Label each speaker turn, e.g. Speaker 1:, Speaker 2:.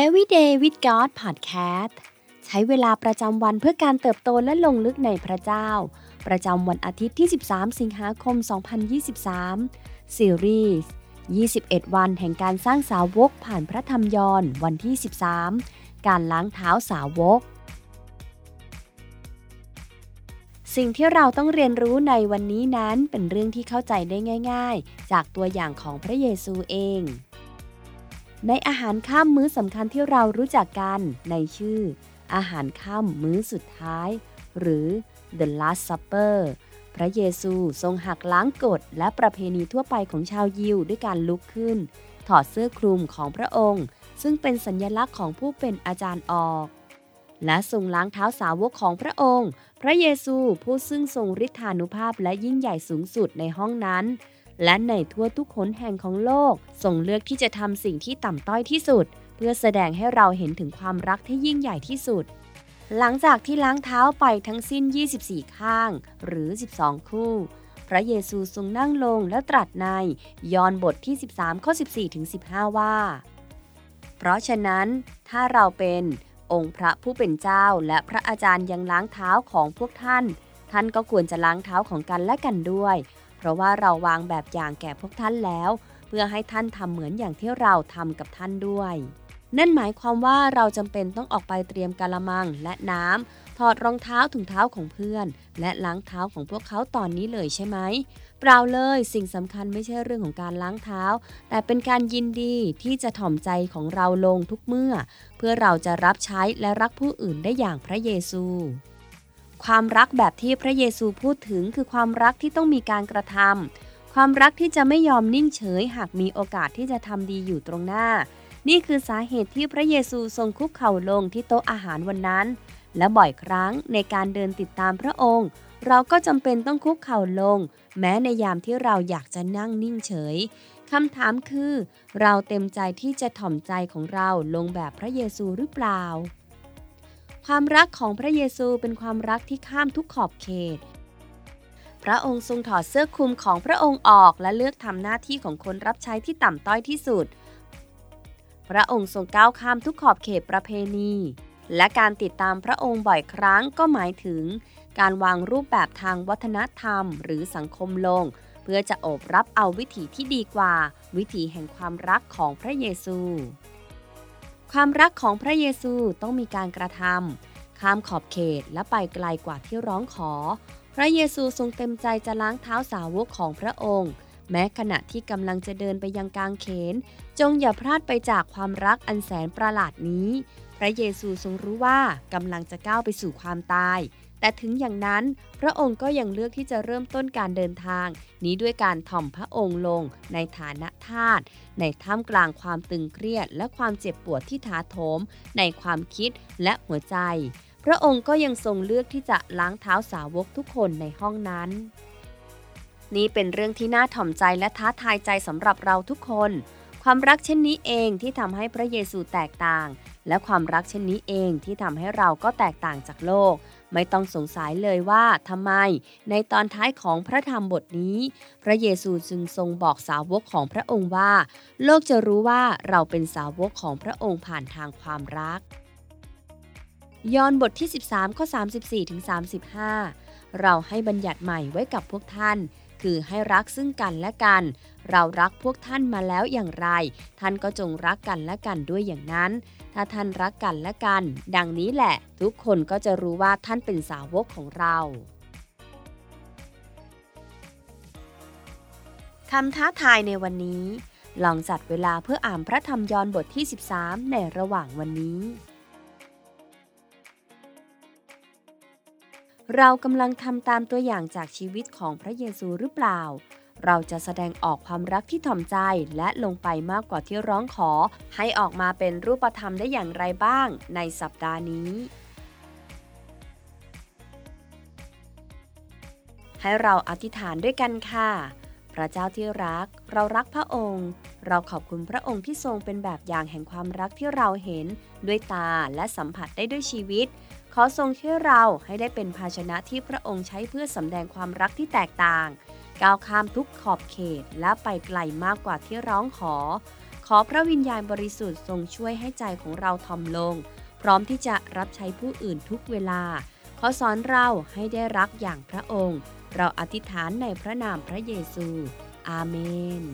Speaker 1: Everyday with God Podcast ใช้เวลาประจำวันเพื่อการเติบโตและลงลึกในพระเจ้า ประจำวันอาทิตย์ที่ 13 สิงหาคม 2023 ซีรีส์ 21 วันแห่งการสร้างสาวกผ่านพระธรรมยอนวันที่ 13 การล้างเท้าสาวก สิ่งที่เราต้องเรียนรู้ในวันนี้นั้นเป็นเรื่องที่เข้าใจได้ง่าย ๆ จากตัวอย่างของพระเยซูเอง ในอาหารข้ามมื้อสำคัญที่เรารู้จักกันในชื่อ อาหารข้ามมื้อสุดท้าย หรือ The Last Supper พระเยซูทรงหักล้างกฎและประเพณีทั่วไปของชาวยิวด้วยการลุกขึ้น ถอดเสื้อคลุมของพระองค์ ซึ่งเป็นสัญลักษณ์ของผู้เป็นอาจารย์ออก และทรงล้างเท้าสาวกของพระองค์ พระเยซูผู้ซึ่งทรงฤทธานุภาพและยิ่งใหญ่สูงสุดในห้องนั้น และในทั่วทุกขนแห่งของโลกทรงเลือกที่จะทำสิ่งที่ต่ำต้อยที่สุด เพื่อแสดงให้เราเห็นถึงความรักที่ยิ่งใหญ่ที่สุด หลังจากที่ล้างเท้าไปทั้งสิ้น 24 ข้าง หรือ 12 คู่ พระเยซูทรงนั่งลงและตรัสในยอห์นบทที่ 13 ข้อ 14 ถึง 15 ว่า เพราะฉะนั้น ถ้าเราเป็นองค์พระผู้เป็นเจ้าและพระอาจารย์ยังล้างเท้าของพวกท่าน ท่านก็ควรจะล้างเท้าของกันและกันด้วย เพราะว่าเราวางแบบอย่างแก่พวกท่านแล้ว เพื่อให้ท่านทำเหมือนอย่างที่เราทำกับท่านด้วย นั่นหมายความว่าเราจำเป็นต้องออกไปเตรียมกะละมังและน้ำถอดรองเท้าถุงเท้าของเพื่อน และล้างเท้าของพวกเขาตอนนี้เลยใช่ไหมเปล่าเลยสิ่งสำคัญไม่ใช่เรื่องของการล้างเท้า แต่เป็นการยินดีที่จะถ่อมใจของเราลงทุกเมื่อ เพื่อเราจะรับใช้และรักผู้อื่นได้อย่างพระเยซู ความรักแบบที่พระเยซูพูดถึงคือความรักที่ต้องมีการกระทำความรักที่จะไม่ยอมนิ่งเฉย หากมีโอกาสที่จะทำดีอยู่ตรงหน้า นี่คือสาเหตุที่พระเยซูทรงคุกเข่าลงที่โต๊ะอาหารวันนั้น และบ่อยครั้งในการเดินติดตามพระองค์ เราก็จำเป็นต้องคุกเข่าลง แม้ในยามที่เราอยากจะนั่งนิ่งเฉยคำถามคือ เราเต็มใจที่จะถ่อมใจของเราลงแบบพระเยซูหรือเปล่า ความรักของพระเยซูเป็นความรักที่ข้ามทุกขอบเขต พระองค์ทรงถอดเสื้อคลุมของพระองค์ออกและเลือกทำหน้าที่ของคนรับใช้ที่ต่ำต้อยที่สุด พระองค์ทรงก้าวข้ามทุกขอบเขตประเพณี และการติดตามพระองค์บ่อยครั้งก็หมายถึง การวางรูปแบบทางวัฒนธรรม หรือสังคมลง เพื่อจะโอบรับเอาวิถีที่ดีกว่า วิถีแห่งความรักของพระเยซู ความรักของพระเยซูต้องมีการกระทำข้ามขอบเขตและไปไกลกว่าที่ร้องขอ พระเยซูทรงเต็มใจจะล้างเท้าสาวกของพระองค์ แม้ขณะที่กำลังจะเดินไปยังกางเขน จงอย่าพลาดไปจากความรักอันแสนประหลาดนี้ พระเยซูทรงรู้ว่ากำลังจะก้าวไปสู่ความตาย แต่ถึงอย่างนั้น พระองค์ก็ยังเลือกที่จะเริ่มต้นการเดินทาง นี้ด้วยการถ่อมพระองค์ลงในฐานะทาสในท่ามกลางความตึงเครียด และความเจ็บปวดที่ถาโถม ในความคิดและหัวใจ พระองค์ก็ยังทรงเลือกที่จะล้างเท้าสาวกทุกคนในห้องนั้น นี่เป็นเรื่องที่น่าถ่อมใจและท้าทายใจสำหรับเราทุกคนความรักเช่นนี้เองที่ทำให้พระเยซูแตกต่าง และความรักเช่นนี้เองที่ทำให้เราก็แตกต่างจากโลก ไม่ต้องสงสัยเลยว่าทำไม ในตอนท้ายของพระธรรมบทนี้ พระเยซูจึงทรงบอกสาวกของพระองค์ว่า โลกจะรู้ว่าเราเป็นสาวกของพระองค์ผ่านทางความรัก ยอห์นบทที่ 13ข้อ34ถึง35 เราให้บัญญัติใหม่ไว้กับพวกท่าน คือให้รักซึ่งกันและกัน เรารักพวกท่านมาแล้วอย่างไร ท่านก็จงรักกันและกันด้วยอย่างนั้น ถ้าท่านรักกันและกัน ดังนี้แหละ ทุกคนก็จะรู้ว่าท่านเป็นสาวกของเราคำท้าทายในวันนี้ ลองจัดเวลาเพื่ออ่านพระธรรมยอห์นบทที่ 13 ในระหว่างวันนี้ เรากำลังทำตามตัวอย่างจากชีวิตของพระเยซูหรือเปล่า เราจะแสดงออกความรักที่ถ่อมใจและลงไปมากกว่าที่ร้องขอ ให้ออกมาเป็นรูปธรรมได้อย่างไรบ้างในสัปดาห์นี้ ให้เราอธิษฐานด้วยกันค่ะ พระเจ้าที่รัก เรารักพระองค์ เราขอบคุณพระองค์ที่ทรงเป็นแบบอย่างแห่งความรักที่เราเห็นด้วยตาและสัมผัสได้ด้วยชีวิต ขอทรงช่วยเราให้ได้เป็นภาชนะที่พระองค์ใช้เพื่อสำแดงความรักที่แตกต่าง ก้าวข้ามทุกขอบเขตและไปไกลมากกว่าที่ร้องขอ ขอพระวิญญาณบริสุทธิ์ทรงช่วยให้ใจของเราทอมลง พร้อมที่จะรับใช้ผู้อื่นทุกเวลา ขอสอนเราให้ได้รักอย่างพระองค์ เราอธิษฐานในพระนามพระเยซู อาเมน